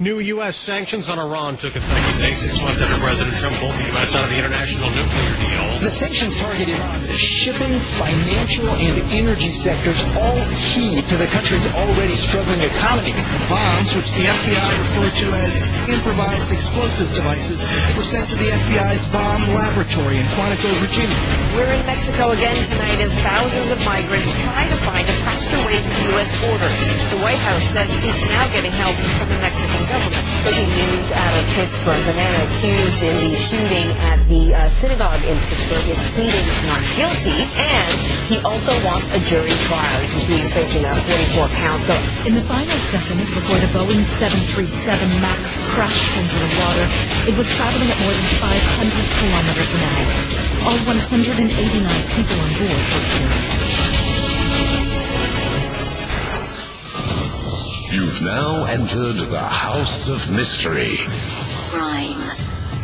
New U.S. sanctions on Iran took effect today, six months after President Trump pulled the U.S. out of the international nuclear deal. The sanctions target Iran's shipping, financial, and energy sectors, all key to the country's already struggling economy. The Bombs, which the FBI referred to as improvised explosive devices, were sent to the FBI's bomb laboratory in Quantico, Virginia. We're in Mexico again tonight as thousands of migrants try to find a faster way to the U.S. border. The White House says it's now getting help from the Mexican government. Breaking news out of Pittsburgh. The man accused in the shooting at the uh, synagogue in Pittsburgh is pleading not guilty, and he also wants a jury trial. You can see he's facing a 44 count. So in the final seconds before the Boeing 737 MAX crashed into the water, it was traveling at more than 500 kilometers an hour. All 189 people on board were killed. You've now entered the House of Mystery. Crime,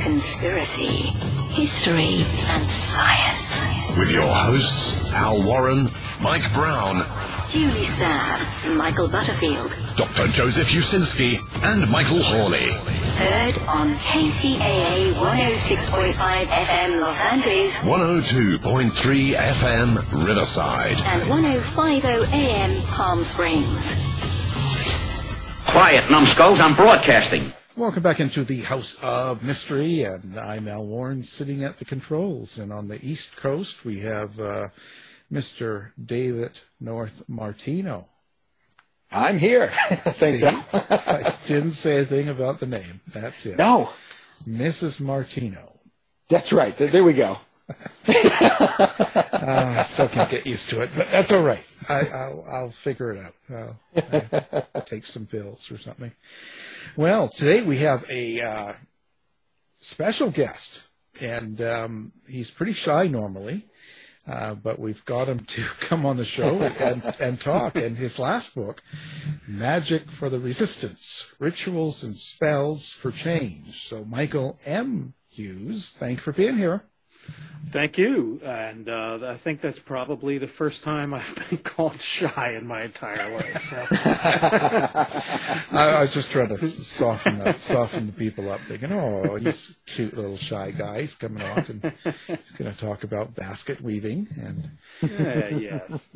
conspiracy, history, and science. With your hosts, Al Warren, Mike Brown, Julie Sav, Michael Butterfield, Dr. Joseph Usinski, and Michael Hawley. Heard on KCAA 106.5 FM Los Angeles, 102.3 FM Riverside, and 105.0 AM Palm Springs. Quiet, numbskulls, I'm broadcasting. Welcome back into the House of Mystery, and I'm Al Warren sitting at the controls. And on the East Coast, we have uh, Mr. David North Martino. I'm here. Thanks, See, I didn't say a thing about the name. That's it. No. Mrs. Martino. That's right. There we go. Uh, I still can't get used to it, but that's all right. I, will I'll figure it out. I'll, I'll take some pills or something. Well, today we have a uh, special guest, and um, he's pretty shy normally, uh, but we've got him to come on the show and, and talk. And his last book, Magic for the Resistance Rituals and Spells for Change. So, Michael M. Hughes, thanks for being here. Thank you. And uh, I think that's probably the first time I've been called shy in my entire life. So. I, I, was just trying to soften that, soften the people up, thinking, "Oh, he's a cute little shy guy. He's coming on and he's going to talk about basket weaving." And uh, yes.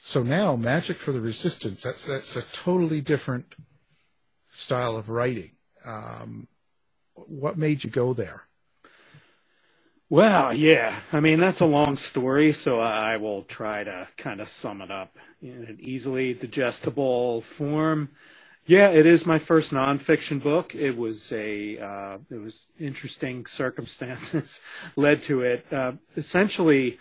So now, Magic for the Resistance. That's that's a totally different style of writing. Um, what made you go there? Well, yeah. I mean, that's a long story, so I will try to kind of sum it up in an easily digestible form. Yeah, it is my first nonfiction book. It was a uh, it was interesting circumstances led to it. Uh, essentially,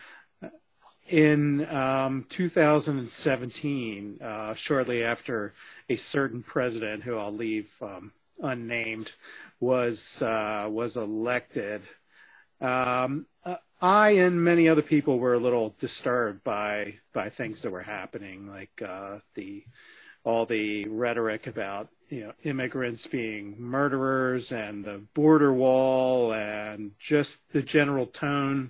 in um, 2017, uh, shortly after a certain president, who I'll leave um, unnamed, was uh, was elected um, I and many other people were a little disturbed by by things that were happening, like uh, the all the rhetoric about you know immigrants being murderers and the border wall and just the general tone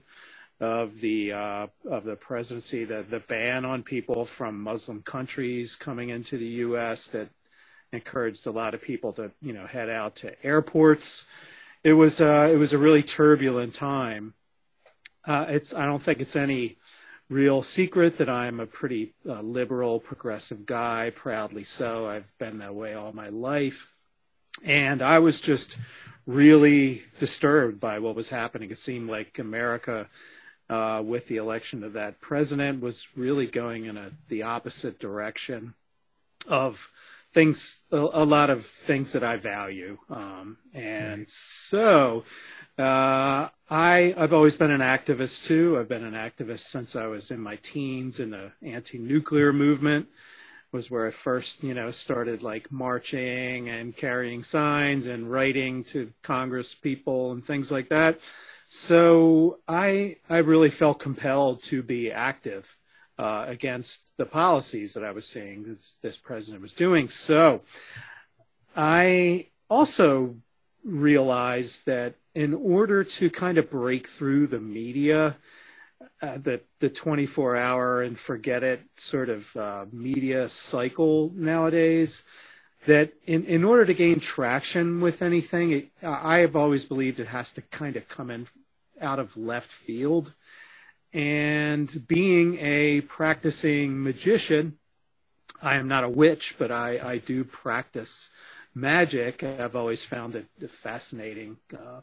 of the uh, of the presidency, the the ban on people from Muslim countries coming into the U.S. that encouraged a lot of people to you know head out to airports it was uh, it was a really turbulent time. Uh, it's I don't think it's any real secret that I'm a pretty uh, liberal, progressive guy, proudly so. I've been that way all my life. And I was just really disturbed by what was happening. It seemed like America, uh, with the election of that president, was really going in a, the opposite direction of things, a, a lot of things that I value. Um, and so uh, I I've always been an activist too. I've been an activist since I was in my teens in the anti-nuclear movement was where I first, you know, started like marching and carrying signs and writing to Congress people and things like that. So I I really felt compelled to be active uh, against the policies that I was seeing this, this president was doing. So I also realized that in order to kind of break through the media, uh, the the 24 hour and forget it sort of uh, media cycle nowadays, that in, in order to gain traction with anything, it, I have always believed it has to kind of come in out of left field. And being a practicing magician, I am not a witch, but I, I do practice magic. I've always found it a fascinating uh,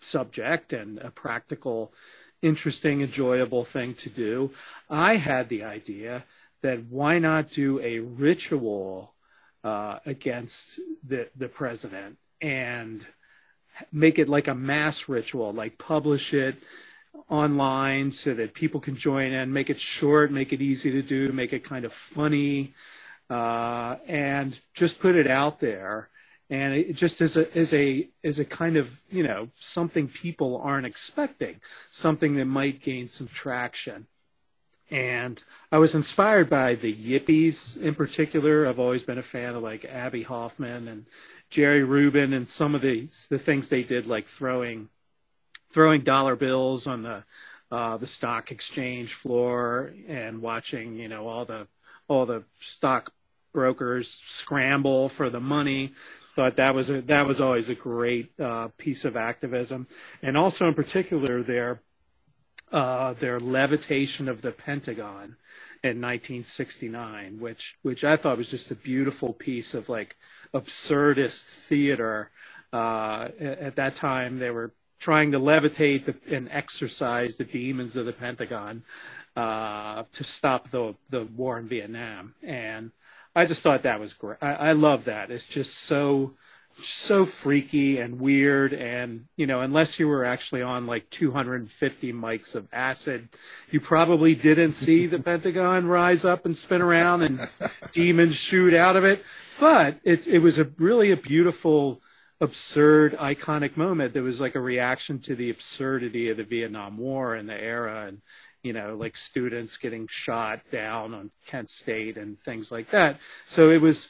subject and a practical, interesting, enjoyable thing to do. I had the idea that why not do a ritual uh, against the the president and make it like a mass ritual, like publish it online so that people can join in, make it short, make it easy to do, make it kind of funny, uh, and just put it out there and it just as a as a as a kind of you know something people aren't expecting, something that might gain some traction. And I was inspired by the Yippies in particular. I've always been a fan of like Abbie Hoffman and Jerry Rubin and some of the the things they did, like throwing throwing dollar bills on the uh, the stock exchange floor and watching you know all the all the stock brokers scramble for the money thought that was a, that was always a great uh, piece of activism, and also in particular their uh, their levitation of the Pentagon in 1969, which which I thought was just a beautiful piece of like absurdist theater. Uh, at that time, they were trying to levitate the, and exorcise the demons of the Pentagon uh, to stop the the war in Vietnam, and I just thought that was great. I, I love that. It's just so so freaky and weird and you know unless you were actually on like 250 mics of acid you probably didn't see the pentagon rise up and spin around and demons shoot out of it but it's it was a really a beautiful absurd iconic moment that was like a reaction to the absurdity of the vietnam war and the era and you know, like students getting shot down on Kent State and things like that. So it was,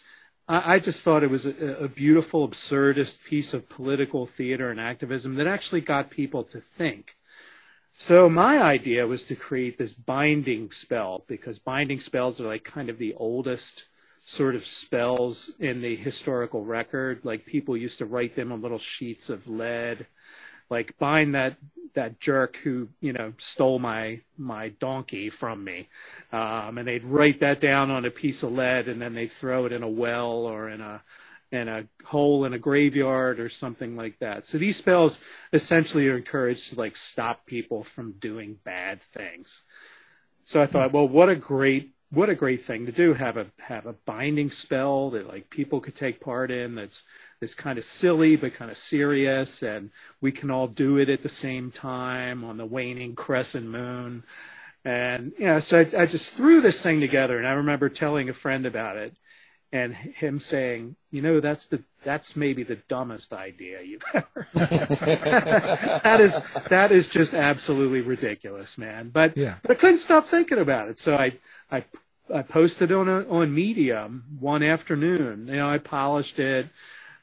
I, I just thought it was a, a beautiful, absurdist piece of political theater and activism that actually got people to think. So my idea was to create this binding spell because binding spells are like kind of the oldest sort of spells in the historical record. Like people used to write them on little sheets of lead. Like bind that that jerk who you know stole my my donkey from me. Um, and they'd write that down on a piece of lead and then they'd throw it in a well or in a in a hole in a graveyard or something like that. So these spells essentially are encouraged to like stop people from doing bad things. So i thought well what a great what a great thing to do have a have a binding spell that like people could take part in that's is kind of silly but kind of serious, and we can all do it at the same time on the waning crescent moon. And you know, so I, I just threw this thing together, and I remember telling a friend about it, and him saying, "You know, that's the that's maybe the dumbest idea you've ever." that is that is just absolutely ridiculous, man. But yeah. but I couldn't stop thinking about it, so I I I posted on a, on Medium one afternoon. You know, I polished it,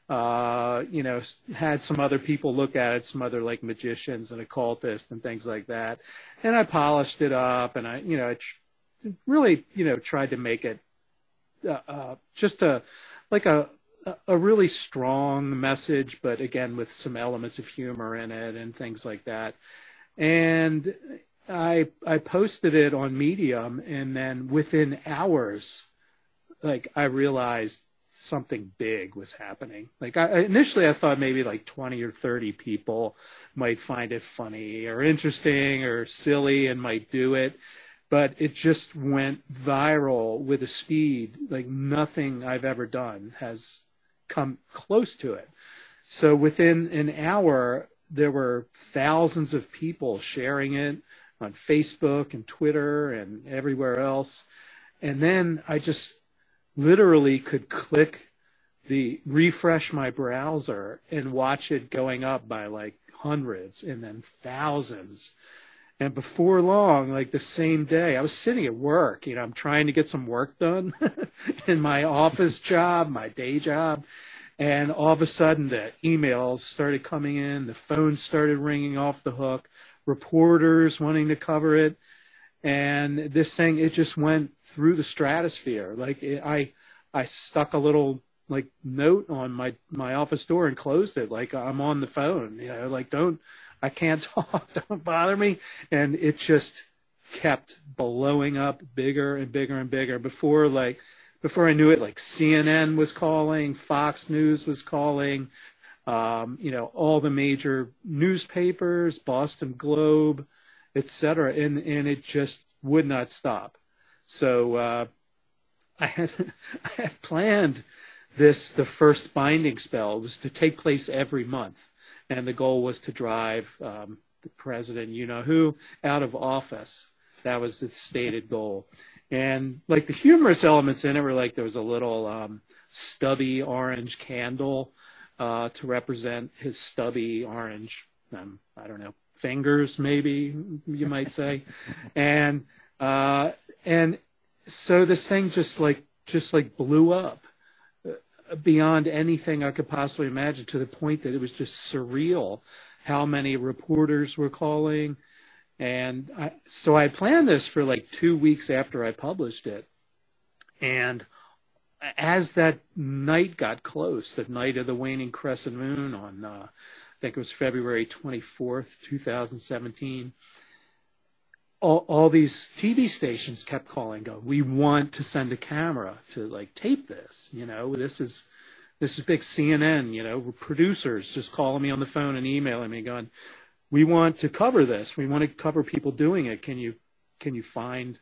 uh, you know, had some other people look at it, some other like magicians and occultists and things like that. And I polished it up and I, you know, I tr- really, you know, tried to make it uh, uh, just a, like a, a really strong message, but again, with some elements of humor in it and things like that. And I I posted it on Medium, and then within hours, like I realized something big was happening. Like I, initially, I thought maybe like twenty or thirty people might find it funny or interesting or silly and might do it, but it just went viral with a speed like nothing I've ever done has come close to it. So within an hour, there were thousands of people sharing it on Facebook and Twitter and everywhere else. And then I just literally could click the refresh my browser and watch it going up by like hundreds and then thousands. And before long, like the same day, I was sitting at work, you know, I'm trying to get some work done in my office job, my day job. And all of a sudden, the emails started coming in, the phone started ringing off the hook, reporters wanting to cover it. And this thing, it just went through the stratosphere. Like it, I, I stuck a little like note on my my office door and closed it like I'm on the phone you know like don't I can't talk don't bother me and it just kept blowing up bigger and bigger and bigger before like before I knew it like CNN was calling Fox News was calling um, you know all the major newspapers Boston Globe etc and and it just would not stop so uh, I had I had planned this the first binding spell was to take place every month, and the goal was to drive um, the president, you know who, out of office. That was the stated goal. And like the humorous elements in it were like there was a little um, stubby orange candle uh, to represent his stubby orange, um, I don't know, fingers maybe you might say, and uh, and so this thing just like just like blew up beyond anything I could possibly imagine to the point that it was just surreal how many reporters were calling. And I, so I planned this for like two weeks after I published it. And as that night got close, the night of the waning crescent moon on, uh, I think it was February 24th, 2017, all, all these TV stations kept calling, going, "We want to send a camera to like tape this. You know, this is this is big CNN. You know, producers just calling me on the phone and emailing me, going, "We want to cover this. We want to cover people doing it. Can you can you find?"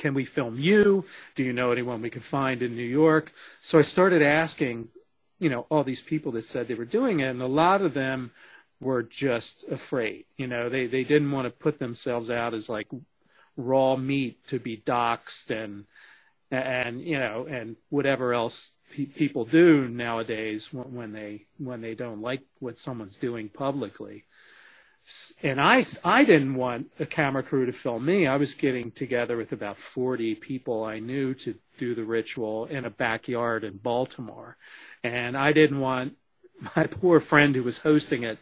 Can we film you? Do you know anyone we could find in New York? So I started asking, you know, all these people that said they were doing it, and a lot of them were just afraid. You know, they, they didn't want to put themselves out as like raw meat to be doxxed and, and, you know, and whatever else pe- people do nowadays when they, when they don't like what someone's doing publicly. And I, I didn't want a camera crew to film me. I was getting together with about 40 people I knew to do the ritual in a backyard in Baltimore. And I didn't want my poor friend who was hosting it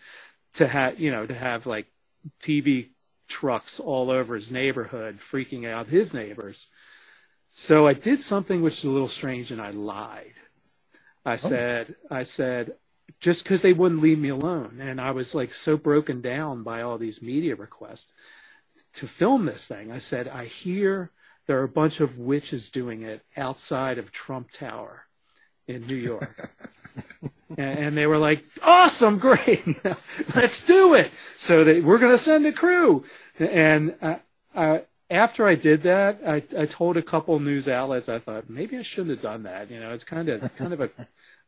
to have you know to have like TV trucks all over his neighborhood, freaking out his neighbors. So I did something which is a little strange, and I lied. I oh. said, I said, just because they wouldn't leave me alone, and I was like so broken down by all these media requests to film this thing. I said, I hear there are a bunch of witches doing it outside of Trump Tower in New York. and, and, they were like, "Awesome, great, let's do it." So they, we're going to send a crew. And I, I, after I did that, I, I told a couple news outlets. I thought maybe I shouldn't have done that. You know, it's kind of kind of a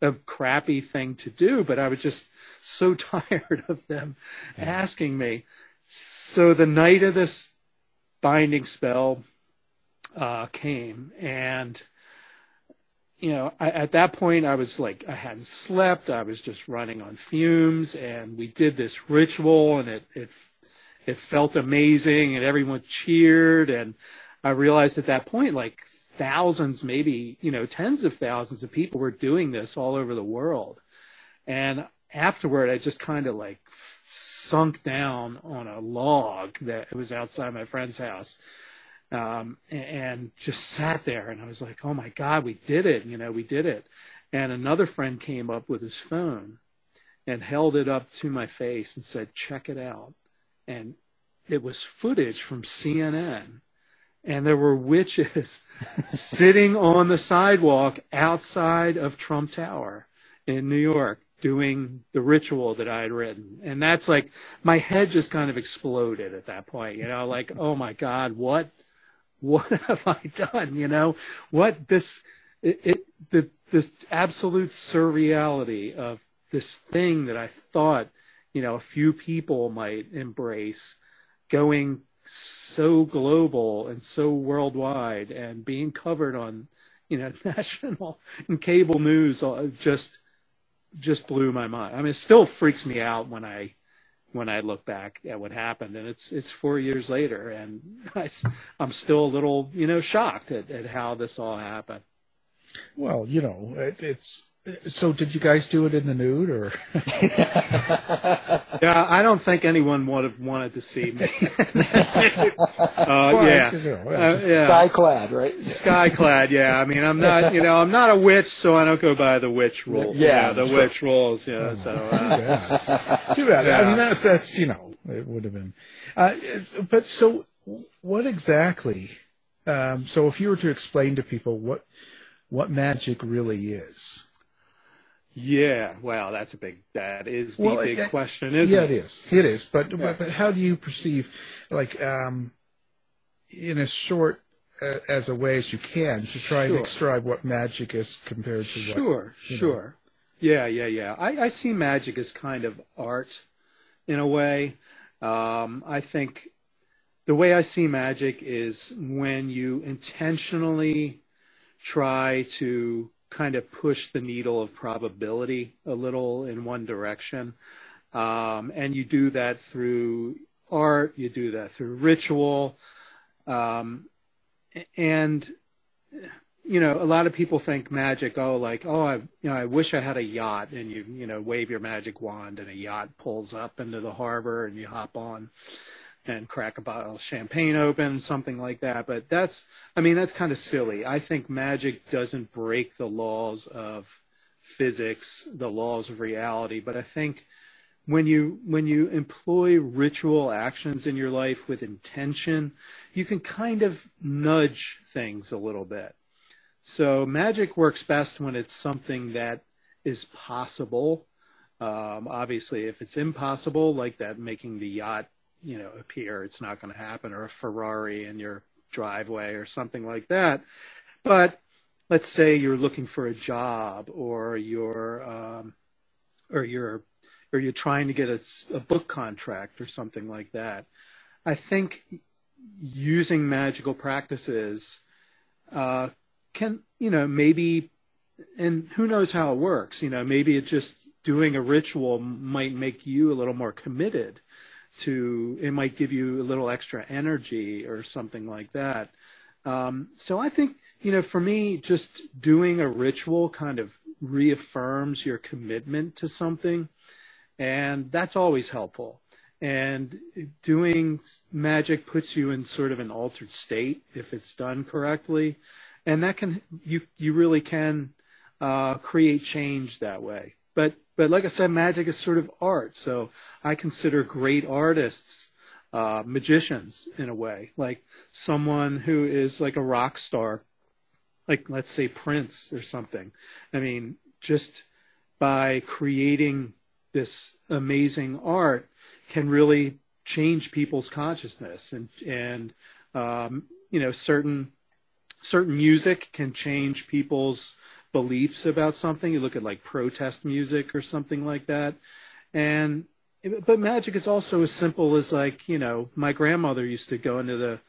a crappy thing to do, but I was just so tired of them asking me. So the night of this binding spell uh, came, and you know, I, at that point, I was like, I hadn't slept. I was just running on fumes, and we did this ritual, and it it it felt amazing, and everyone cheered, and I realized at that point, like thousands, maybe you know, tens of thousands of people were doing this all over the world, and afterward, I just kind of like sunk down on a log that was outside my friend's house um, and just sat there. And I was like, oh my God, we did it. You know, we did it. And another friend came up with his phone and held it up to my face and said, check it out. And it was footage from CNN, and there were witches sitting on the sidewalk outside of Trump Tower in New York doing the ritual that I had written. And that's like, my head just kind of exploded at that point, you know, like, oh my God, what, what have I done? You know, what this, it, it the, this absolute surreality of this thing that I thought, you know, a few people might embrace going so global and so worldwide and being covered on, you know, national and cable news uh, just, just blew my mind. I mean, it still freaks me out when I, when I look back at what happened and it's, it's four years later and I, I'm still a little, you know, shocked at, at how this all happened. Well, you know, it, it's so. Did you guys do it in the nude, or? yeah, I don't think anyone would have wanted to see me. uh, well, yeah, you know, uh, yeah. sky clad, right? Sky clad. Yeah, I mean, I'm not, you know, I'm not a witch, so I don't go by the witch rules. Yeah, you know, the witch rules. yeah know, so uh, too bad. I mean, that's that's you know, it would have been. Uh, but so, what exactly? Um, so, if you were to explain to people what what magic really is. Yeah, well, that's a big. That is the well, big it, question, isn't yeah, it? Yeah, it is. It is. But, yeah. but, but how do you perceive, like, um, in a short uh, as a way as you can to try sure. and describe what magic is compared to sure, what, sure, know. yeah, yeah, yeah. I, I see magic as kind of art, in a way. Um, I think the way I see magic is when you intentionally try to kind of push the needle of probability a little in one direction. Um, and you do that through art, you do that through ritual. Um, and, you know, a lot of people think magic, oh, like, oh, I, you know, I wish I had a yacht and you, you know, wave your magic wand and a yacht pulls up into the harbor and you hop on and crack a bottle of champagne open, something like that. But that's, I mean, that's kind of silly. I think magic doesn't break the laws of physics, the laws of reality, but I think when you when you employ ritual actions in your life with intention, you can kind of nudge things a little bit. So magic works best when it's something that is possible. Um, obviously, if it's impossible, like that making the yacht you know appear it's not going to happen or a ferrari in your driveway or something like that. But let's say you're looking for a job or you're um, or you're or you're trying to get a, a book contract or something like that. I think using magical practices uh, can you know maybe and who knows how it works you know maybe it just doing a ritual might make you a little more committed to it might give you a little extra energy or something like that. Um, so I think you know, for me, just doing a ritual kind of reaffirms your commitment to something, and that's always helpful. And doing magic puts you in sort of an altered state if it's done correctly, and that can you you really can uh, create change that way. But but like I said, magic is sort of art. So I consider great artists uh, magicians in a way, like someone who is like a rock star, like let's say Prince or something. I mean, just by creating this amazing art can really change people's consciousness and and um, you know certain certain music can change people's beliefs about something. You look at like protest music or something like that. And but magic is also as simple as like, you know, my grandmother used to go into the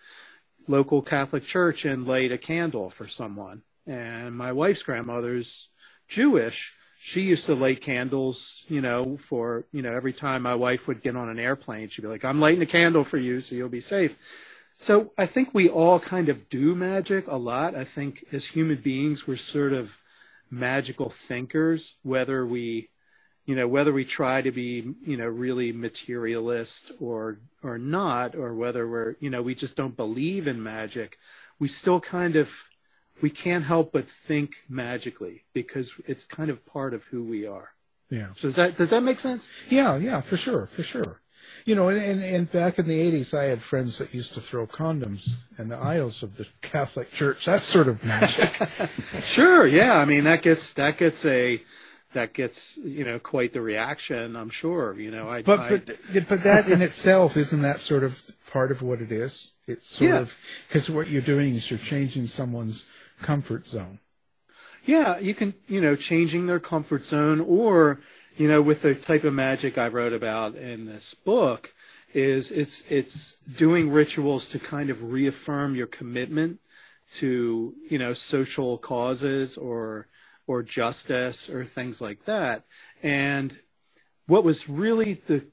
local Catholic church and light a candle for someone. And my wife's grandmother's Jewish. She used to light candles, you know, for, you know, every time my wife would get on an airplane, she'd be like, I'm lighting a candle for you so you'll be safe. So I think we all kind of do magic a lot. I think as human beings, we're sort of magical thinkers, whether we, you know, whether we try to be, you know, really materialist or or not, or whether we're, you know, we just don't believe in magic, we still kind of we can't help but think magically because it's kind of part of who we are. Yeah. So does that does that make sense? Yeah, yeah, for sure, for sure. You know, and, and back in the 80s, I had friends that used to throw condoms in the aisles of the Catholic Church. That's sort of magic. sure, yeah. I mean, that gets that gets a that gets you know quite the reaction. I'm sure. You know, I but I, but but that in itself isn't that sort of part of what it is. It's sort Yeah. of because what you're doing is you're changing someone's comfort zone. Yeah, you can, you know, changing their comfort zone or, you know, with the type of magic I wrote about in this book is it's it's doing rituals to kind of reaffirm your commitment to, you know, social causes or or justice or things like that. And what was really the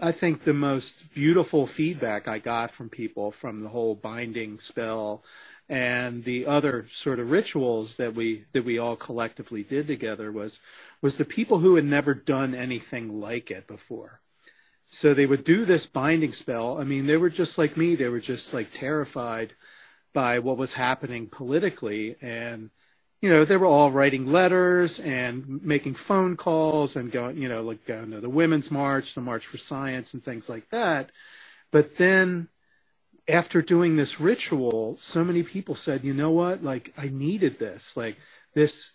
I think the most beautiful feedback I got from people from the whole binding spell and the other sort of rituals that we that we all collectively did together was was the people who had never done anything like it before. So they would do this binding spell. I mean, they were just like me. They were just like terrified by what was happening politically and you know, they were all writing letters and making phone calls and going, you know, like going to the Women's March, the March for Science, and things like that. But then after doing this ritual, so many people said, you know what, like I needed this. Like this,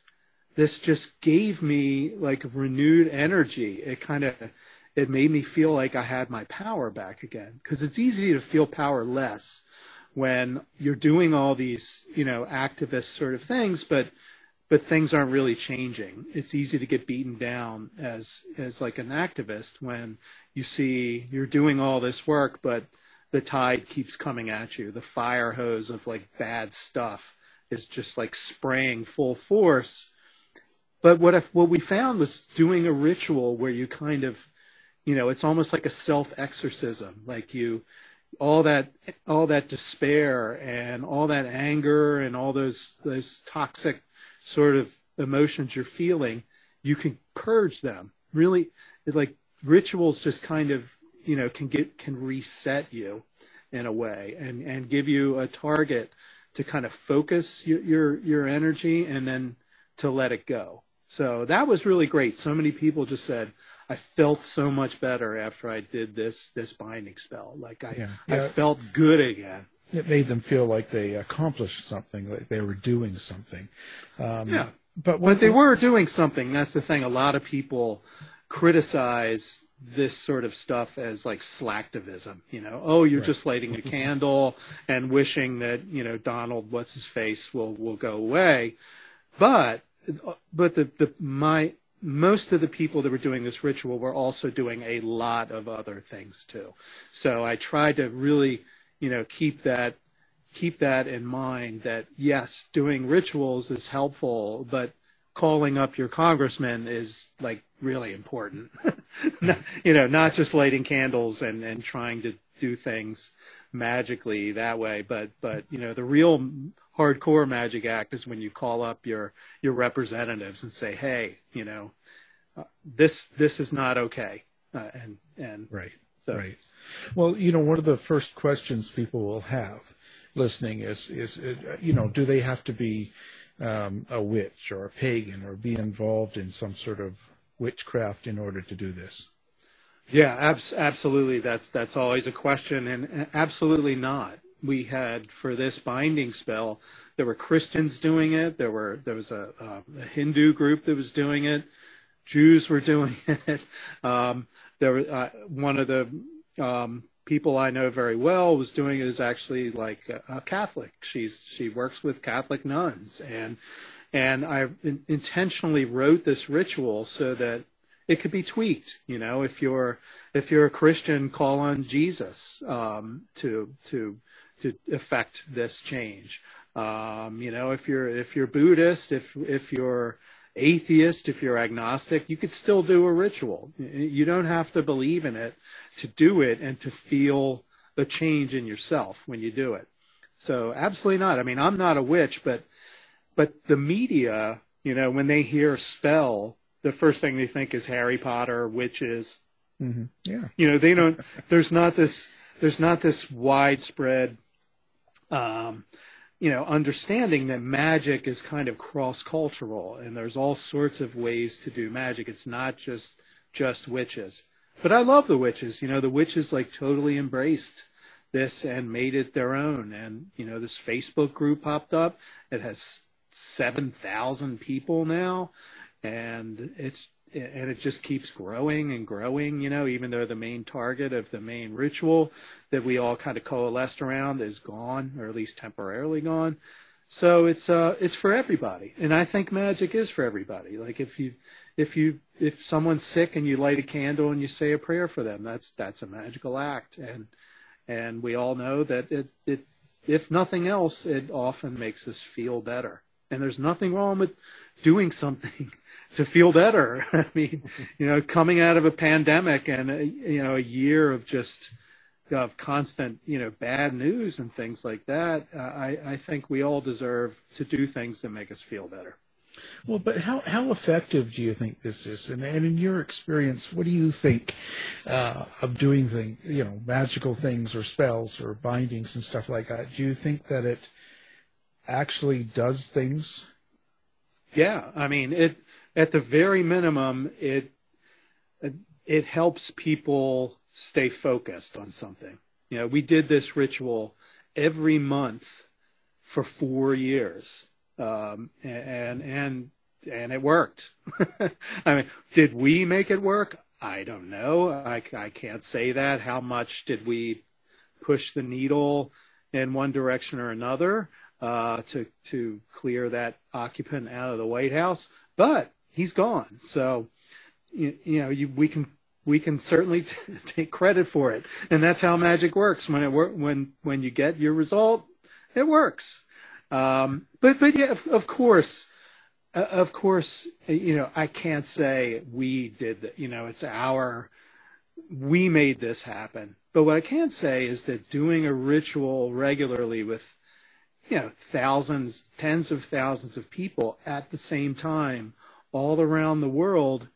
this just gave me like renewed energy. It kind of, it made me feel like I had my power back again. Cause it's easy to feel powerless when you're doing all these, you know, activist sort of things, but but things aren't really changing. It's easy to get beaten down as as like an activist when you see you're doing all this work, but the tide keeps coming at you. The fire hose of like bad stuff is just like spraying full force. But what if, what we found was doing a ritual where you kind of, you know, it's almost like a self exorcism. Like you, all that all that despair and all that anger and all those those toxic sort of emotions you're feeling you can purge them really it, like rituals just kind of you know can get can reset you in a way and and give you a target to kind of focus your your, your energy and then to let it go so that was really great so many people just said I felt so much better after I did this this binding spell. Like I, Yeah. I felt good again. It made them feel like they accomplished something, like they were doing something. Um, Yeah. But But they were doing something. That's the thing. A lot of people criticize this sort of stuff as like slacktivism. You know, oh, you're just lighting a candle and wishing that you know Donald, what's his face, will will go away. But but the the my most of the people that were doing this ritual were also doing a lot of other things too. So I tried to really, you know, keep that keep that in mind that yes, doing rituals is helpful, but calling up your congressman is like really important. Not- you know, not just lighting candles and, and trying to do things magically that way, but but you know, the real hardcore magic act is when you call up your your representatives and say, "Hey, you know, uh, this this is not okay." Uh, and and Right. so Right. Well, you know, one of the first questions people will have listening is, is uh, you know, do they have to be um, a witch or a pagan or be involved in some sort of witchcraft in order to do this? Yeah, abs- absolutely. That's that's always a question, and absolutely not. We had for this binding spell, there were Christians doing it. There were there was a, a, a Hindu group that was doing it. Jews were doing it. Um, there were uh, one of the um, people I know very well was doing it is actually like a, a Catholic. She's she works with Catholic nuns, and and I in- intentionally wrote this ritual so that it could be tweaked. You know, if you're if you're a Christian, call on Jesus um, to to to affect this change. Um, you know, if you're if you're Buddhist, if if you're atheist, if you're agnostic, you could still do a ritual. You don't have to believe in it to do it and to feel the change in yourself when you do it. So absolutely not. I mean, I'm not a witch, but but the media, you know, when they hear spell, the first thing they think is Harry Potter, witches. Mm-hmm. Yeah. You know, they don't. There's not this. There's not this widespread, um, you know, understanding that magic is kind of cross cultural, and there's all sorts of ways to do magic. It's not just just witches. but I love the witches. You know, the witches like totally embraced this and made it their own. And you know, this Facebook group popped up. It has seven thousand people now, and it's and it just keeps growing and growing. You know, even though the main target of the main ritual that we all kind of coalesced around is gone, or at least temporarily gone. So it's uh it's for everybody, and I think magic is for everybody. Like if you if you if someone's sick and you light a candle and you say a prayer for them, that's that's a magical act, and and we all know that it it if nothing else, it often makes us feel better. And there's nothing wrong with doing something to feel better. I mean, you know, coming out of a pandemic and a, you know a year of just of constant you know bad news and things like that, uh, I I think we all deserve to do things that make us feel better. Well, but how, how effective do you think this is? And, and in your experience, what do you think uh, of doing things, you know, magical things or spells or bindings and stuff like that? Do you think that it actually does things? Yeah, I mean, it at the very minimum, it it helps people stay focused on something. You know, we did this ritual every month for four years, um, and and and it worked. I mean, did we make it work? I don't know. I, I can't say that. How much did we push the needle in one direction or another to to clear that occupant out of the White House? But he's gone. So, you, you know, you, we can we can certainly t- take credit for it, and that's how magic works. When it wor- when when you get your result, it works. Um, but but yeah, of, of course, uh, of course, you know, I can't say we did that. You know, it's our we made this happen. But what I can say is that doing a ritual regularly with you know thousands, tens of thousands of people at the same time all around the world,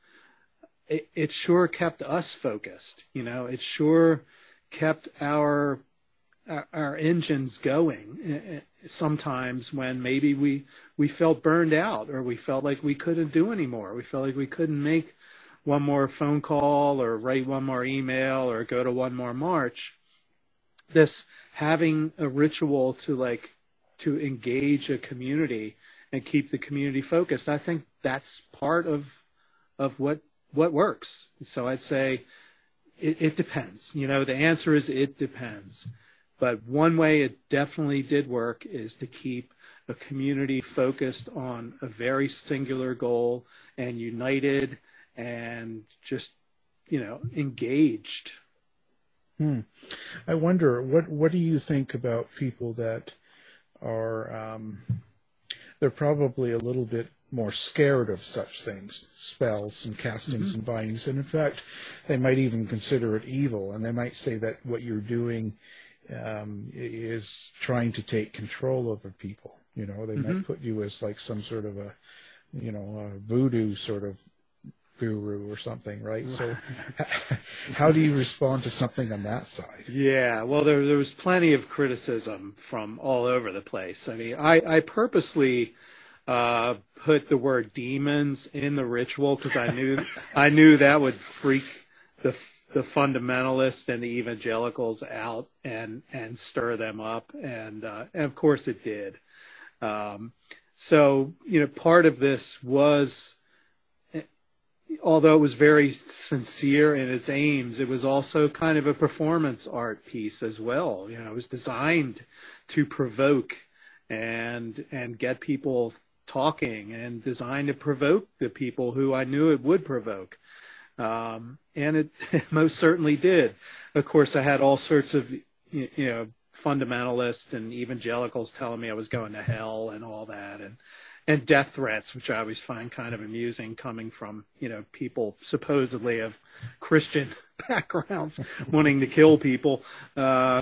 it, it sure kept us focused. You know, it sure kept our our, engines going. Eh, eh, sometimes when maybe we we felt burned out or we felt like we couldn't do anymore. We felt like we couldn't make one more phone call or write one more email or go to one more march. This having a ritual to like to engage a community and keep the community focused. I think that's part of of what what works. So I'd say it, it depends. You know, the answer is it depends. But one way it definitely did work is to keep a community focused on a very singular goal and united and just you know engaged. Hmm. I wonder what what do you think about people that are um, they're probably a little bit more scared of such things, spells and castings mm-hmm. and bindings. And in fact, they might even consider it evil. And they might say that what you're doing um, is trying to take control over people. You know, they mm-hmm. might put you as like some sort of a, you know, a voodoo sort of guru or something, right? So, how do you respond to something on that side? Yeah, well, there there was plenty of criticism from all over the place. I mean, I I purposely uh, put the word demons in the ritual because I knew I knew that would freak the the fundamentalists and the evangelicals out and and stir them up, and uh, and of course it did. Um, so you know, part of this was although it was very sincere in its aims, it was also kind of a performance art piece as well. You know, it was designed to provoke and and get people talking and designed to provoke the people who I knew it would provoke. Um, and it, it, most certainly did. Of course, I had all sorts of you know fundamentalists and evangelicals telling me I was going to hell and all that, and and death threats, which I always find kind of amusing coming from, you know, people supposedly of Christian backgrounds wanting to kill people. Uh,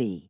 see.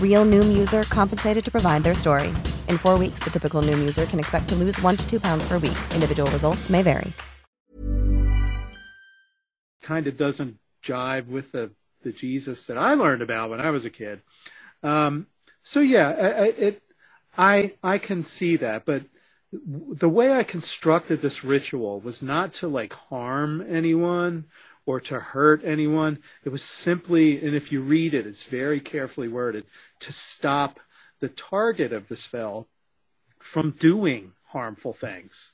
Real Noom user compensated to provide their story. In four weeks, the typical Noom user can expect to lose one to two pounds per week. Individual results may vary. Kind of doesn't jive with the, the Jesus that I learned about when I was a kid. Um, so yeah, it, I, I can see that, but the way I constructed this ritual was not to like harm anyone or to hurt anyone. It was simply, and if you read it, it's very carefully worded, to stop the target of the spell from doing harmful things.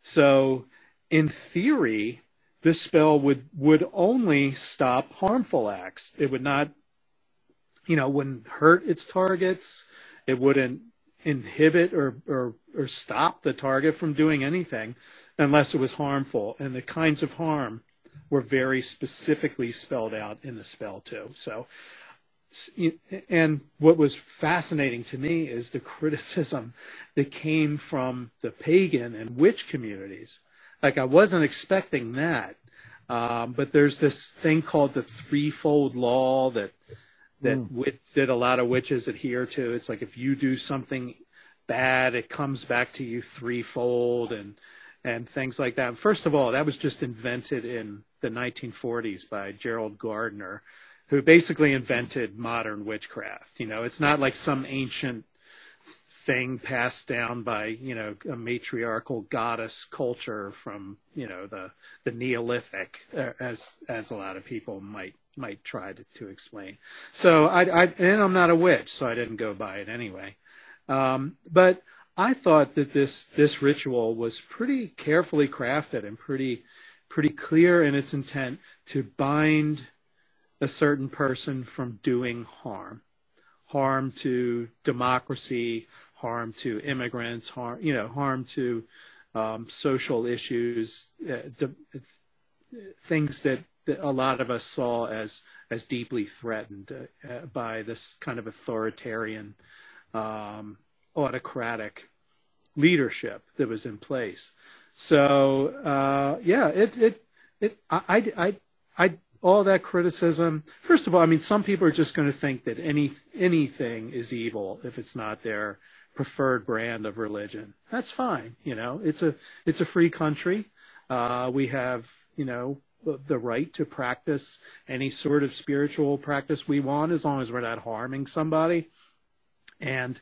So, in theory, this spell would, would only stop harmful acts. It would not, you know, wouldn't hurt its targets. It wouldn't inhibit or, or, or stop the target from doing anything unless it was harmful. And the kinds of harm were very specifically spelled out in the spell too. So, and what was fascinating to me is the criticism that came from the pagan and witch communities. Like I wasn't expecting that, um, but there's this thing called the threefold law that that mm. wit- that a lot of witches adhere to. It's like if you do something bad, it comes back to you threefold, and and things like that. First of all, that was just invented in the 1940s by Gerald Gardner, who basically invented modern witchcraft. You know, it's not like some ancient thing passed down by you know a matriarchal goddess culture from you know the the Neolithic, uh, as as a lot of people might might try to, to explain. So I, I and I'm not a witch, so I didn't go by it anyway. Um, but I thought that this this ritual was pretty carefully crafted and pretty pretty clear in its intent to bind a certain person from doing harm, harm to democracy, harm to immigrants, harm you know harm to um, social issues, uh, things that, that, a lot of us saw as as deeply threatened uh, uh, by this kind of authoritarian, um, autocratic leadership that was in place. So uh, yeah, it it it I I I all that criticism. First of all, I mean, some people are just going to think that any anything is evil if it's not their preferred brand of religion. That's fine. You know, it's a it's a free country. Uh, we have you know the right to practice any sort of spiritual practice we want as long as we're not harming somebody. And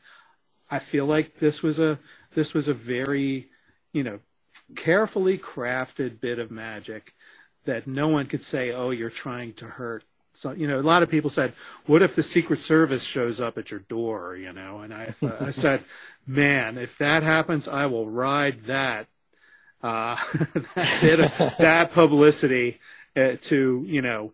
I feel like this was a this was a very you know carefully crafted bit of magic that no one could say, "Oh, you're trying to hurt." So you know, a lot of people said, "What if the Secret Service shows up at your door?" You know, and I, I said, "Man, if that happens, I will ride that uh, that bit of, that publicity uh, to you know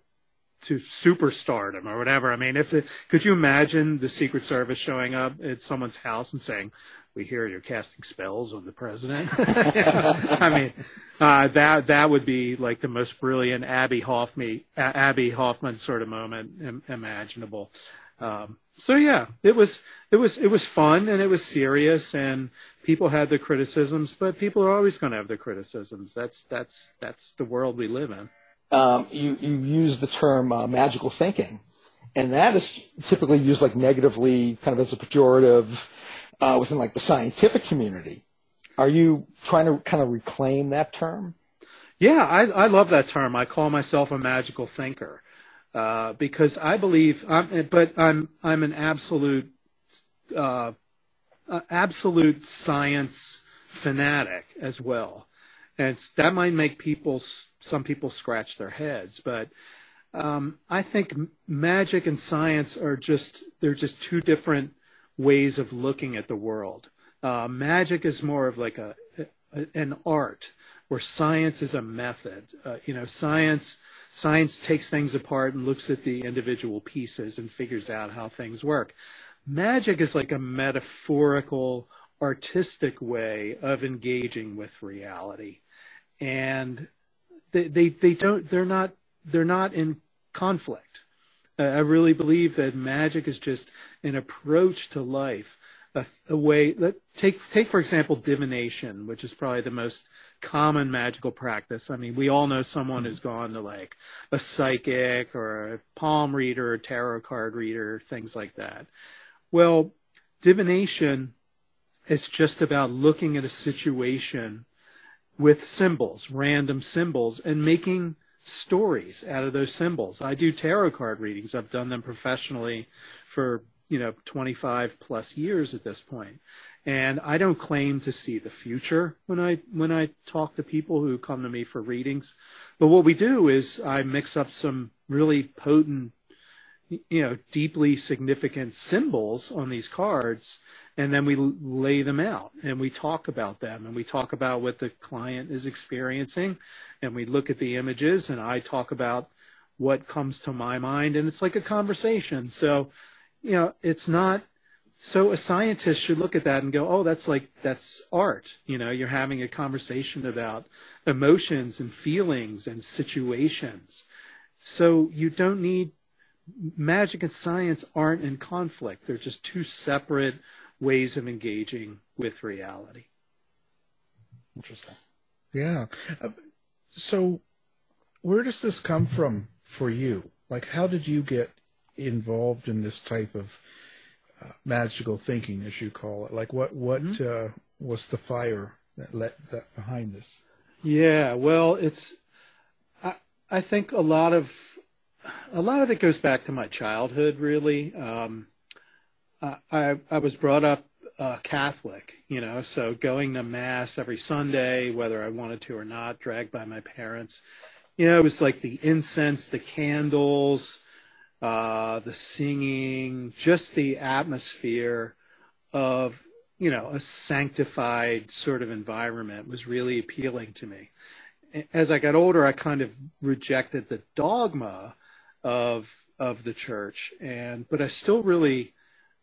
to superstardom or whatever. I mean, if it, could you imagine the Secret Service showing up at someone's house and saying, "We hear you're casting spells on the president." I mean, uh, that that would be like the most brilliant Abbie Hoffman Abbie Hoffman sort of moment Im- imaginable. Um, so yeah, it was it was it was fun and it was serious and people had their criticisms, but people are always going to have their criticisms. That's that's that's the world we live in. Um, you you use the term uh, magical thinking, and that is typically used like negatively, kind of as a pejorative uh, within like the scientific community. Are you trying to kind of reclaim that term? Yeah, I, I love that term. I call myself a magical thinker uh, because I believe, I'm, but I'm I'm an absolute uh, uh, absolute science fanatic as well, and that might make people some people scratch their heads, but um, I think magic and science are just they're just two different ways of looking at the world. Uh, magic is more of like a, a, an art, where science is a method. Uh, you know, science science takes things apart and looks at the individual pieces and figures out how things work. Magic is like a metaphorical, artistic way of engaging with reality, and they they, they don't they're not they're not in conflict. I really believe that magic is just an approach to life, a, a way. Let take take for example divination, which is probably the most common magical practice. I mean, we all know someone who's gone to like a psychic or a palm reader, or tarot card reader, things like that. Well, divination is just about looking at a situation with symbols, random symbols, and making stories out of those symbols. I do tarot card readings. I've done them professionally for, you know, 25 plus years at this point. And I don't claim to see the future when I when I talk to people who come to me for readings. But what we do is I mix up some really potent you know, deeply significant symbols on these cards, and then we lay them out and we talk about them and we talk about what the client is experiencing, and we look at the images, and I talk about what comes to my mind, and it's like a conversation. So, you know, it's not. So a scientist should look at that and go, "Oh, that's like that's art." You know, you're having a conversation about emotions and feelings and situations. So you don't need magic and science aren't in conflict. They're just two separate ways of engaging with reality. Interesting. Yeah. Uh, so, where does this come from for you? Like, how did you get involved in this type of uh, magical thinking, as you call it? Like, what what mm-hmm. uh, was the fire that let that behind this? Yeah. Well, it's. I I think a lot of a lot of it goes back to my childhood, really. Um, I, I was brought up uh, Catholic, you know, so going to mass every Sunday, whether I wanted to or not, dragged by my parents. You know, it was like the incense, the candles, uh, the singing, just the atmosphere of, you know, a sanctified sort of environment was really appealing to me. As I got older, I kind of rejected the dogma of of the church and but I still really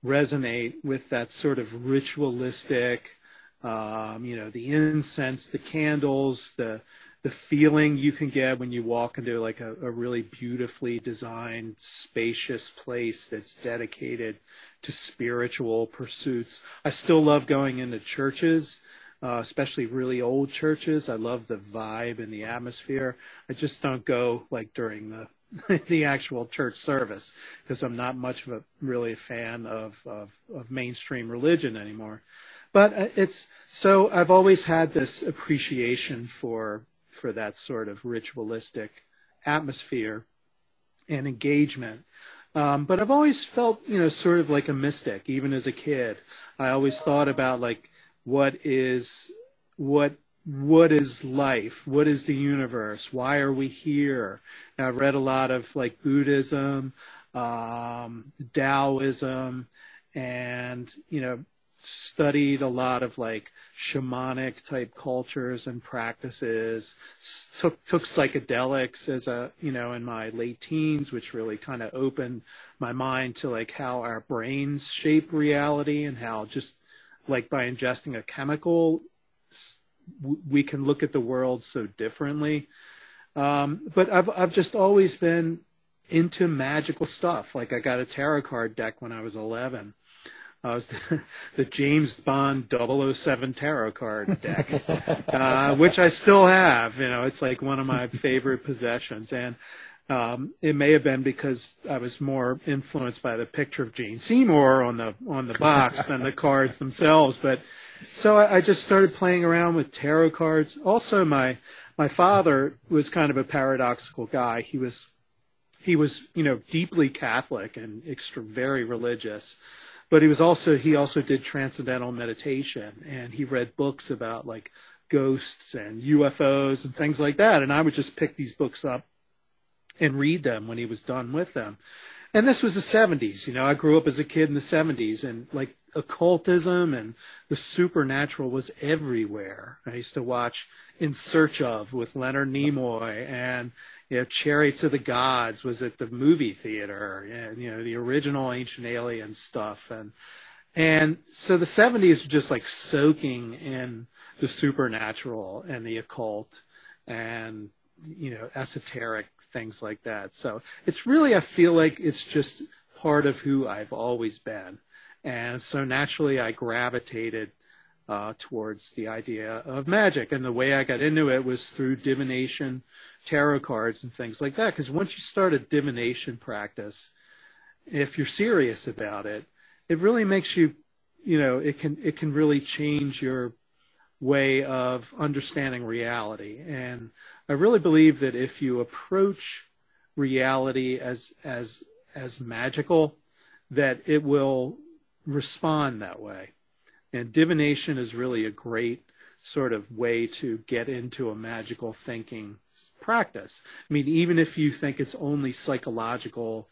resonate with that sort of ritualistic Um, you know, the incense, the candles, the the feeling you can get when you walk into like a, a really beautifully designed, spacious place that's dedicated to spiritual pursuits. I still love going into churches, uh, especially really old churches. I love the vibe and the atmosphere. I just don't go like during the the actual church service because I'm not much of a really a fan of, of, of mainstream religion anymore. But uh, it's so I've always had this appreciation for for that sort of ritualistic atmosphere and engagement. Um, but I've always felt, you know, sort of like a mystic, even as a kid. I always thought about like what is what what is life? What is the universe? Why are we here? I've read a lot of like Buddhism, um, Taoism, and you know, studied a lot of like shamanic type cultures and practices. Took took psychedelics as a you know in my late teens, which really kind of opened my mind to like how our brains shape reality and how just like by ingesting a chemical we can look at the world so differently. Um, but I've I've just always been into magical stuff. Like I got a tarot card deck when I was 11. I was the, the James Bond 007 tarot card deck, uh, which I still have. You know, it's like one of my favorite possessions. And um, it may have been because I was more influenced by the picture of Jane Seymour on the on the box than the cards themselves. But so I, I just started playing around with tarot cards. Also, my my father was kind of a paradoxical guy. He was he was you know deeply Catholic and extra very religious, but he was also he also did transcendental meditation and he read books about like ghosts and UFOs and things like that. And I would just pick these books up and read them when he was done with them. And this was the 70s. You know, I grew up as a kid in the 70s and like occultism and the supernatural was everywhere. I used to watch In Search of with Leonard Nimoy and you know, Chariots of the Gods was at the movie theater and you know the original Ancient Alien stuff and and so the 70s were just like soaking in the supernatural and the occult and you know esoteric things like that. So it's really I feel like it's just part of who I've always been and so naturally, I gravitated uh, towards the idea of magic. And the way I got into it was through divination, tarot cards, and things like that. Because once you start a divination practice, if you're serious about it, it really makes you, you know, it can it can really change your way of understanding reality. And I really believe that if you approach reality as as as magical, that it will respond that way. And divination is really a great sort of way to get into a magical thinking practice. I mean, even if you think it's only psychological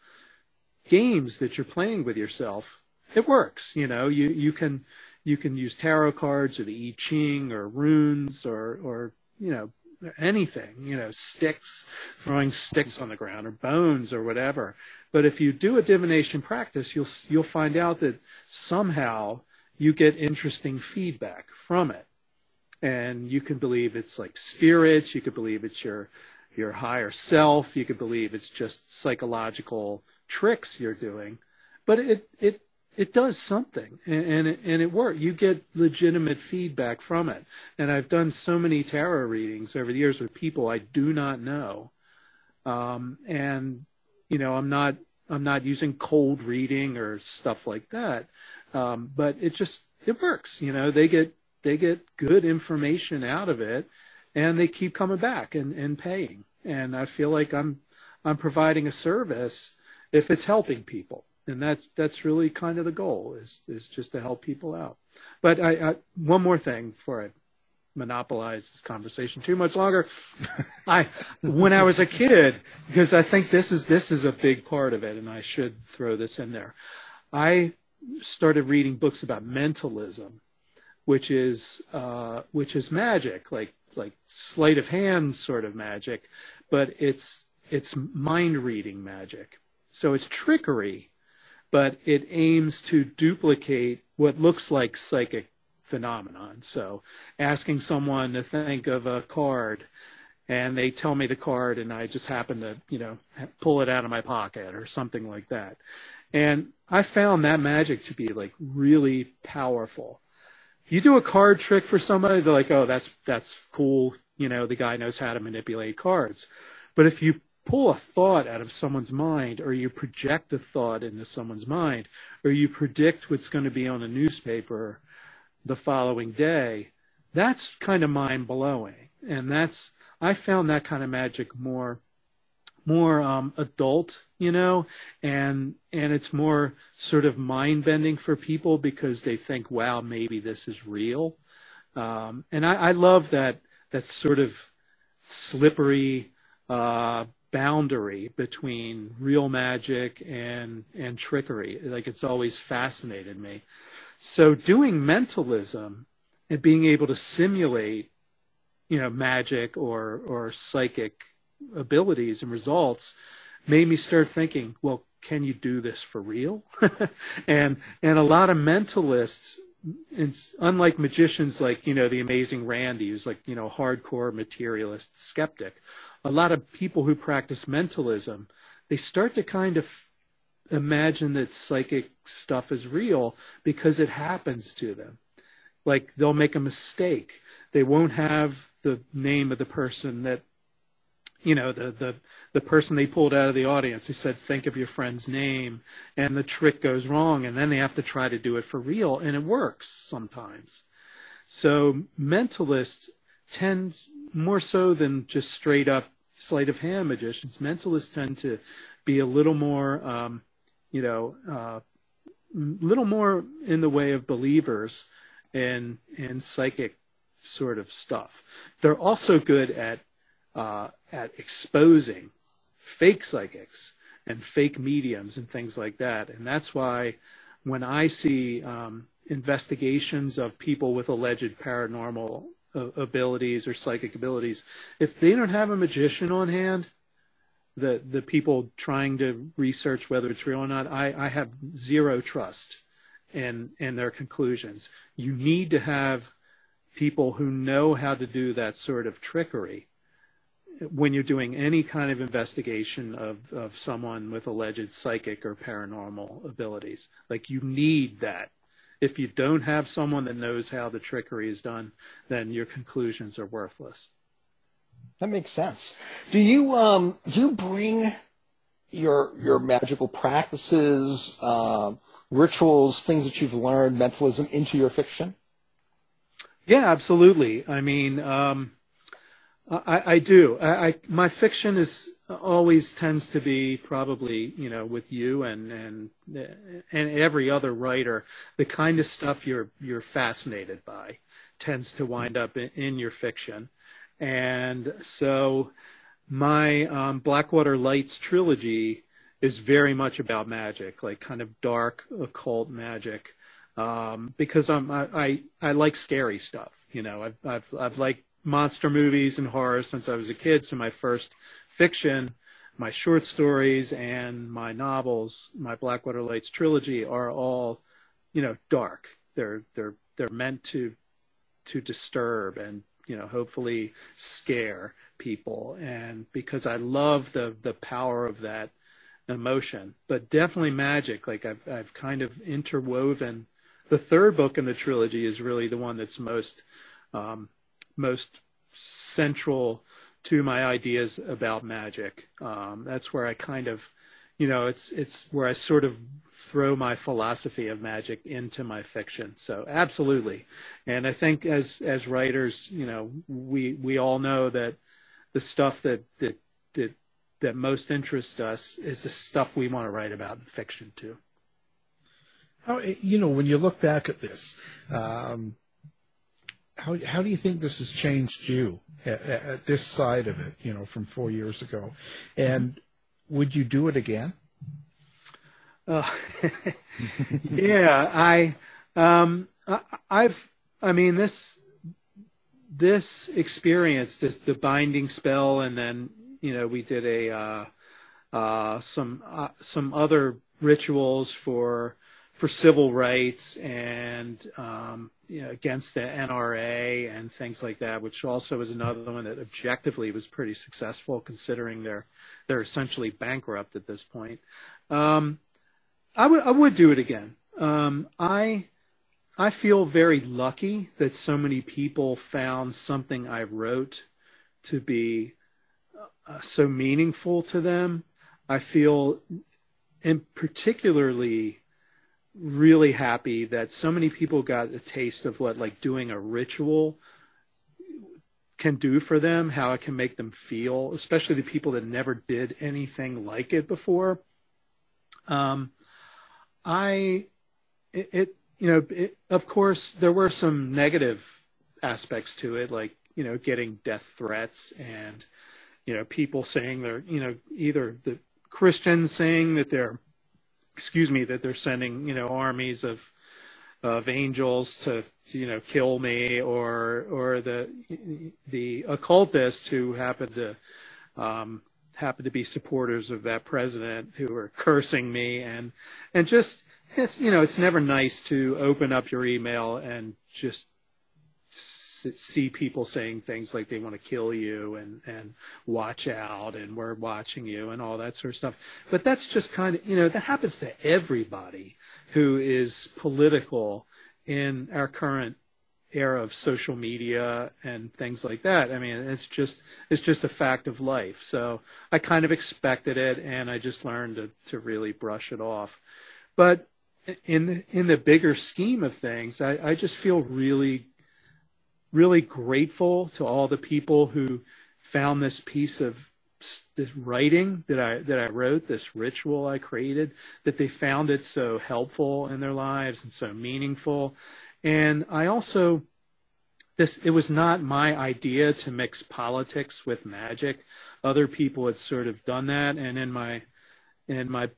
games that you're playing with yourself, it works. You know, you, you can you can use tarot cards or the I Ching or runes or or you know anything. You know, sticks, throwing sticks on the ground or bones or whatever. But if you do a divination practice, you'll you'll find out that somehow you get interesting feedback from it. And you can believe it's like spirits, you could believe it's your your higher self, you could believe it's just psychological tricks you're doing. But it it it does something and, and it, and it works. You get legitimate feedback from it. And I've done so many tarot readings over the years with people I do not know. Um, and you know, I'm not I'm not using cold reading or stuff like that. Um, but it just it works. You know, they get they get good information out of it, and they keep coming back and, and paying. And I feel like I'm I'm providing a service if it's helping people, and that's that's really kind of the goal is is just to help people out. But I, I one more thing before I monopolize this conversation too much longer. I, when I was a kid, because I think this is this is a big part of it, and I should throw this in there. I started reading books about mentalism, which is uh, which is magic, like like sleight of hand sort of magic, but it's it's mind reading magic. So it's trickery, but it aims to duplicate what looks like psychic phenomenon. So asking someone to think of a card and they tell me the card and I just happen to, you know, pull it out of my pocket or something like that. And I found that magic to be like really powerful. You do a card trick for somebody, they're like, oh, that's, that's cool. You know, the guy knows how to manipulate cards. But if you pull a thought out of someone's mind or you project a thought into someone's mind or you predict what's going to be on a newspaper the following day, that's kind of mind blowing. And that's, I found that kind of magic more more um, adult, you know, and and it's more sort of mind bending for people because they think, wow, maybe this is real. Um, and I, I love that that sort of slippery uh, boundary between real magic and and trickery. Like it's always fascinated me. So doing mentalism and being able to simulate, you know, magic or or psychic abilities and results made me start thinking, well, can you do this for real? and and a lot of mentalists, unlike magicians like you know the amazing Randi, who's like you know hardcore materialist skeptic, a lot of people who practice mentalism, they start to kind of imagine that psychic stuff is real because it happens to them. Like they'll make a mistake. They won't have the name of the person that you know the the the person they pulled out of the audience they said think of your friend's name and the trick goes wrong and then they have to try to do it for real and it works sometimes so mentalists tend more so than just straight up sleight of hand magicians mentalists tend to be a little more um, you know uh, little more in the way of believers in in psychic sort of stuff they're also good at uh, at exposing fake psychics and fake mediums and things like that. And that's why when I see um, investigations of people with alleged paranormal abilities or psychic abilities, if they don't have a magician on hand, the the people trying to research whether it's real or not, I, I have zero trust in in their conclusions. You need to have people who know how to do that sort of trickery when you're doing any kind of investigation of, of someone with alleged psychic or paranormal abilities. Like you need that. If you don't have someone that knows how the trickery is done, then your conclusions are worthless. That makes sense. Do you um, do you bring your your magical practices, uh, rituals, things that you've learned, mentalism into your fiction? Yeah, absolutely. I mean, um, I, I do. I, I, my fiction is always tends to be probably you know with you and and and every other writer the kind of stuff you're you're fascinated by tends to wind up in, in your fiction. And so my um, blackwater lights trilogy is very much about magic like kind of dark occult magic. Um, because I'm, I, I I like scary stuff you know. I've I've I've liked monster movies and horror since I was a kid. So my first fiction, my short stories, and my novels, my Blackwater Lights trilogy, are all, you know, dark. They're they're they're meant to to disturb and you know hopefully scare people. And because I love the the power of that emotion, but definitely magic. Like I've I've kind of interwoven. The third book in the trilogy is really the one that's most um, most central to my ideas about magic. Um, that's where I kind of, you know, it's it's where I sort of throw my philosophy of magic into my fiction. So absolutely, and I think as as writers, you know, we we all know that the stuff that that that that most interests us is the stuff we want to write about in fiction too. How you know when you look back at this, um, how how do you think this has changed you at, at, this side of it? You know, from four years ago, and would you do it again? Uh, yeah, I, um, I, I've, I mean this this experience, this the binding spell, and then you know we did a uh, uh, some uh, some other rituals for for civil rights and um, you know, against the NRA and things like that, which also is another one that objectively was pretty successful considering they're they're essentially bankrupt at this point. Um, I would I would do it again. Um, I I feel very lucky that so many people found something I wrote to be uh, so meaningful to them. I feel, and particularly really happy that so many people got a taste of what like doing a ritual can do for them, how it can make them feel, especially the people that never did anything like it before. Um, I, it, it you know, it, of course, there were some negative aspects to it, like you know, getting death threats and you know, people saying they're, you know, either the Christians saying that they're excuse me, that they're sending, you know, armies of of angels to, you know, kill me, or or the the occultists who happen to um, happen to be supporters of that president who are cursing me, and and just it's you know it's never nice to open up your email and just see people saying things like they want to kill you and and watch out and we're watching you and all that sort of stuff. But that's just kind of you know that happens to everybody who is political in our current era of social media and things like that. I mean, it's just it's just a fact of life. So I kind of expected it, and I just learned to to really brush it off. But in in the bigger scheme of things, I, I just feel really really grateful to all the people who found this piece of this writing that I that I wrote, this ritual I created, that they found it so helpful in their lives and so meaningful. And I also this it was not my idea to mix politics with magic. Other people had sort of done that, and in my in my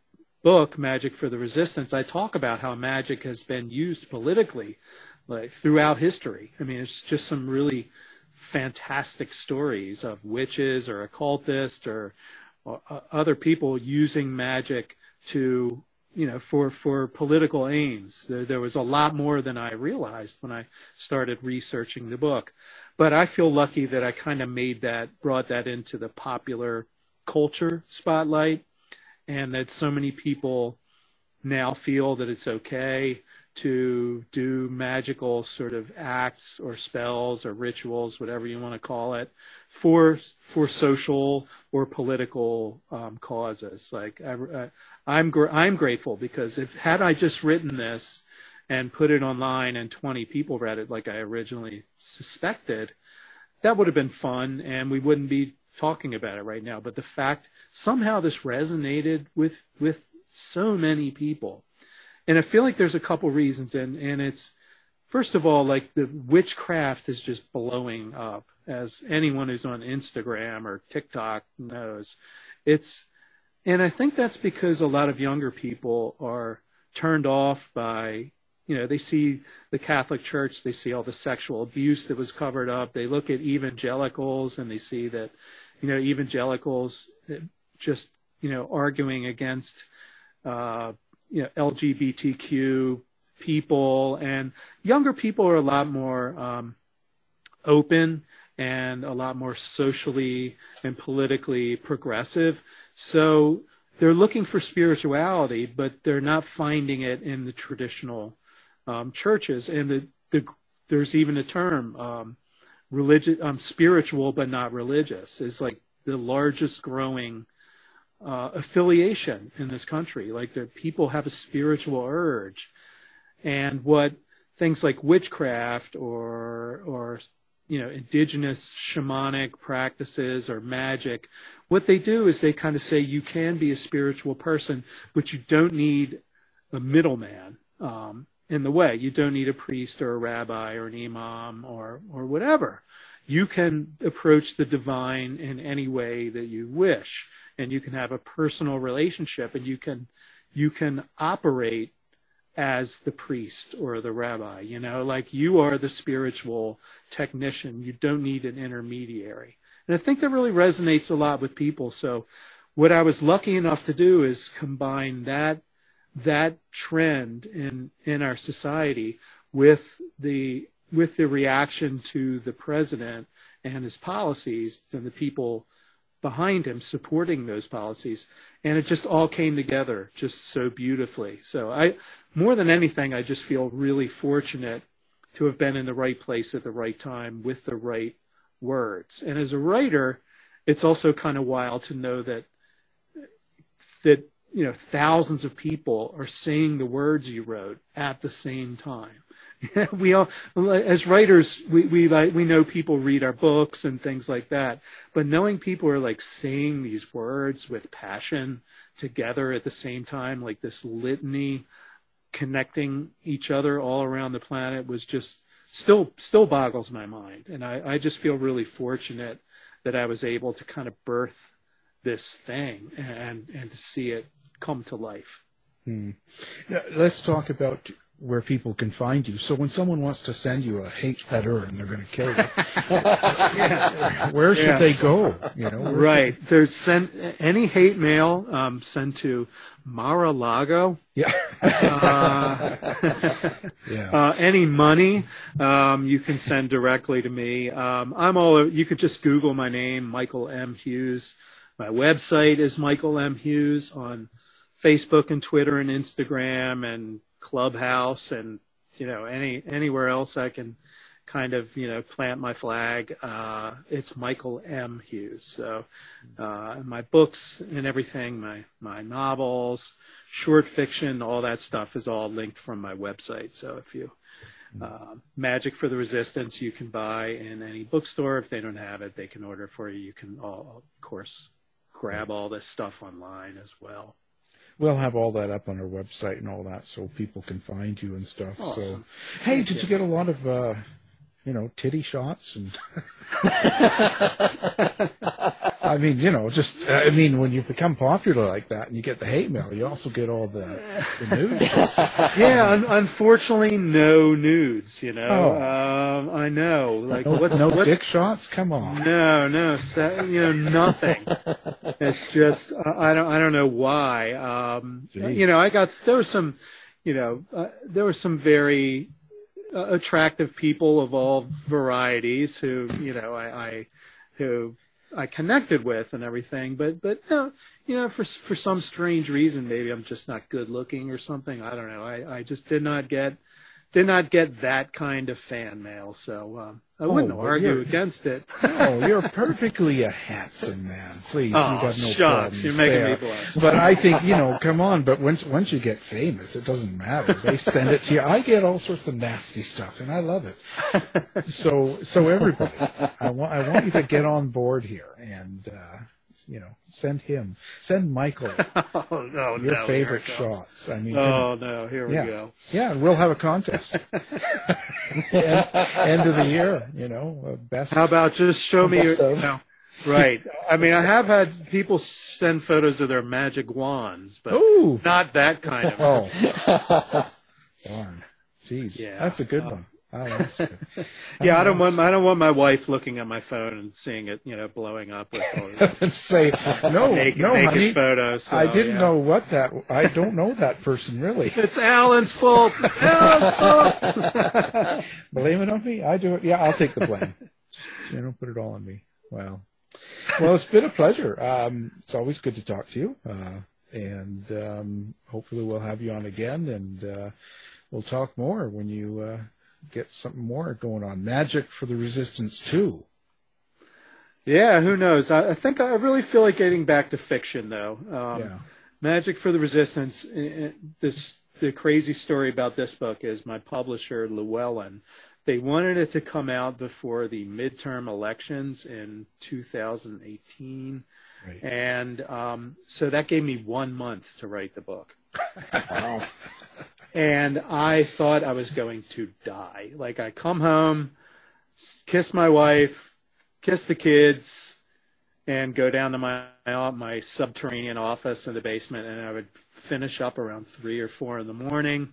book, Magic for the Resistance, I talk about how magic has been used politically like throughout history. I mean, it's just some really fantastic stories of witches or occultists or, or uh, other people using magic to you know for for political aims there, there was a lot more than i realized when i started researching the book but i feel lucky that i kind of made that brought that into the popular culture spotlight and that so many people now feel that it's okay to do magical sort of acts or spells or rituals, whatever you want to call it, for for social or political um, causes. Like I, I'm gr- I'm grateful because if had I just written this and put it online and 20 people read it like I originally suspected, that would have been fun and we wouldn't be talking about it right now. But the fact somehow this resonated with with so many people and I feel like there's a couple reasons, and and it's first of all like the witchcraft is just blowing up, as anyone who's on Instagram or TikTok knows. It's and I think that's because a lot of younger people are turned off by you know they see the catholic church they see all the sexual abuse that was covered up they look at evangelicals and they see that you know evangelicals just you know arguing against uh, you know, LGBTQ people and younger people are a lot more um, open and a lot more socially and politically progressive. So they're looking for spirituality, but they're not finding it in the traditional um, churches. And the, the, there's even a term, um, religious, um, spiritual but not religious, is like the largest growing uh, affiliation in this country. Like the people have a spiritual urge, and what things like witchcraft or or you know indigenous shamanic practices or magic, what they do is they kind of say you can be a spiritual person, but you don't need a middleman. Um, in the way. You don't need a priest or a rabbi or an imam or or whatever. You can approach the divine in any way that you wish and you can have a personal relationship and you can you can operate as the priest or the rabbi you know? Like you are the spiritual technician. You don't need an intermediary. And i think that really resonates a lot with people. So what i was lucky enough to do is combine that that trend in in our society with the with the reaction to the president and his policies and the people behind him supporting those policies. And it just all came together just so beautifully. So i more than anything i just feel really fortunate to have been in the right place at the right time with the right words. And as a writer it's also kind of wild to know that that you know thousands of people are saying the words you wrote at the same time we all as writers we we like we know people read our books and things like that. But knowing people are like saying these words with passion together at the same time like this litany connecting each other all around the planet was just still still boggles my mind. And i i just feel really fortunate that i was able to kind of birth this thing and and to see it come to life. Hmm. Now, let's talk about where people can find you. So when someone wants to send you a hate letter and they're going to kill you, where should Yeah. they go? You know, should- right there's sent any hate mail um sent to mar-a-lago Yeah. uh, Yeah. uh, any money um, you can send directly to me. Um, I'm all. You could just Google my name, Michael M. Hughes. My website is Michael M. Hughes on Facebook and Twitter and Instagram and Clubhouse and you know any anywhere else I can kind of you know plant my flag. Uh, it's Michael M. Hughes. So uh, my books and everything, my my novels, short fiction, all that stuff is all linked from my website. So if you uh, Magic for the Resistance you can buy in any bookstore. If they don't have it, they can order for you. You can, all, of course, grab all this stuff online as well. We'll have all that up on our website and all that, so people can find you and stuff. Awesome. So, hey, did you get a lot of, uh, you know, titty shots and? I mean, you know, just I mean, when you become popular like that and you get the hate mail, you also get all the, the news. yeah, un- unfortunately, no nudes. You know, Oh. um, I know. Like, no, what's no what, dick shots? Come on. No, no, sa- you know nothing. it's just uh, I don't I don't know why. Um, you know, I got there was some, you know, uh, there were some very uh, attractive people of all varieties who you know I, I who I connected with and everything, but but no, you know, for for some strange reason, maybe I'm just not good looking or something. I don't know. I I just did not get did not get that kind of fan mail, so um, I wouldn't Oh, argue against it. Oh, you're perfectly a handsome man. Please, Oh, you got no shucks, you're making me blush. But I think you know, come on. But once once you get famous, it doesn't matter. They send it to you. I get all sorts of nasty stuff, and I love it. So so everybody, I want I want you to get on board here, and uh, you know, send him, send Michael oh no, your no, favorite here it comes. shots. I mean, Oh no, here we yeah. go. Yeah, and we'll have a contest. end, end of the year, you know, uh, best. How about just show me your, you right? I mean, I have had people send photos of their magic wands, but Ooh. not that kind of. Oh, darn! Jeez, Yeah. that's a good one. Oh. Yeah, I don't want I don't want my wife looking at my phone and seeing it, you know, blowing up with say no, naked, no, naked honey. photos. so, I didn't yeah. know what that. I don't know that person really. It's Alan's fault. Alan's fault. Blame it on me. I do it. Yeah, I'll take the blame. Just, you know, put it all on me. Well, well, it's been a pleasure. Um, it's always good to talk to you, uh, and um, hopefully we'll have you on again, and uh, we'll talk more when you uh, get something more going on. Magic for the Resistance too. Yeah, who knows? I, I think I really feel like getting back to fiction, though. Um, Yeah. Magic for the Resistance. eh, eh, This the crazy story about this book is my publisher Llewellyn. They wanted it to come out before the midterm elections in 2018, Right. and um, so that gave me one month to write the book. and I thought I was going to die. Like I come home, kiss my wife, kiss the kids, and go down to my my subterranean office in the basement, and I would finish up around three or four in the morning.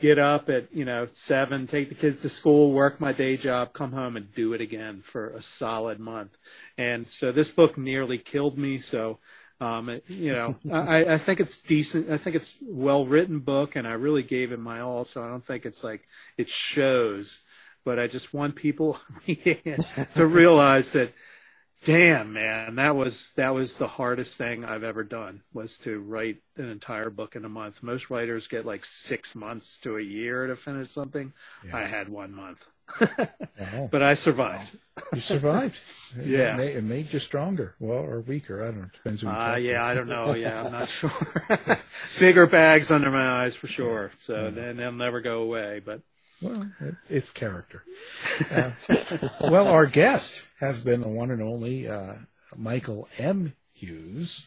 Get up at you know seven, take the kids to school, work my day job, come home and do it again for a solid month. And so this book nearly killed me. So Um, you know, I, I think it's decent. I think it's well written book, and I really gave it my all. So I don't think it's like it shows, but I just want people to realize that, damn man, that was that was the hardest thing I've ever done was to write an entire book in a month. Most writers get like six months to a year to finish something. I had one month, Wow. but I survived. You survived. It Yeah. made, it made you stronger. Well, or weaker. I don't know. Depends you Uh, yeah, I don't know. Yeah, I'm not sure. Bigger bags under my eyes for sure. So then they'll never go away. But Well, it's, it's character. Uh, well, our guest has been the one and only uh, Michael M. Hughes,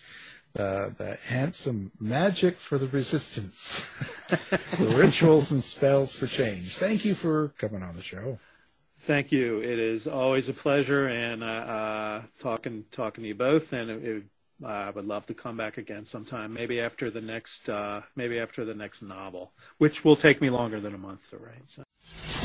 uh, the handsome magic for the resistance, the rituals and spells for change. Thank you for coming on the show. thank you. It is always a pleasure, and uh, uh, talking talking to you both. And it, it, I would love to come back again sometime. Maybe after the next uh, maybe after the next novel, which will take me longer than a month to write. So.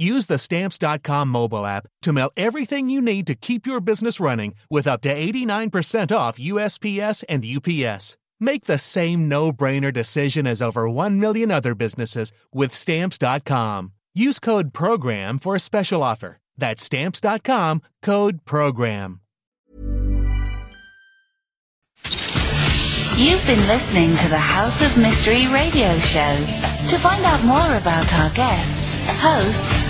Use the stamps.com mobile app to mail everything you need to keep your business running with up to 89% off USPS and UPS. Make the same no-brainer decision as over 1 million other businesses with stamps.com. Use code PROGRAM for a special offer. That's stamps.com, code PROGRAM. You've been listening to the House of Mystery radio show. To find out more about our guests, hosts,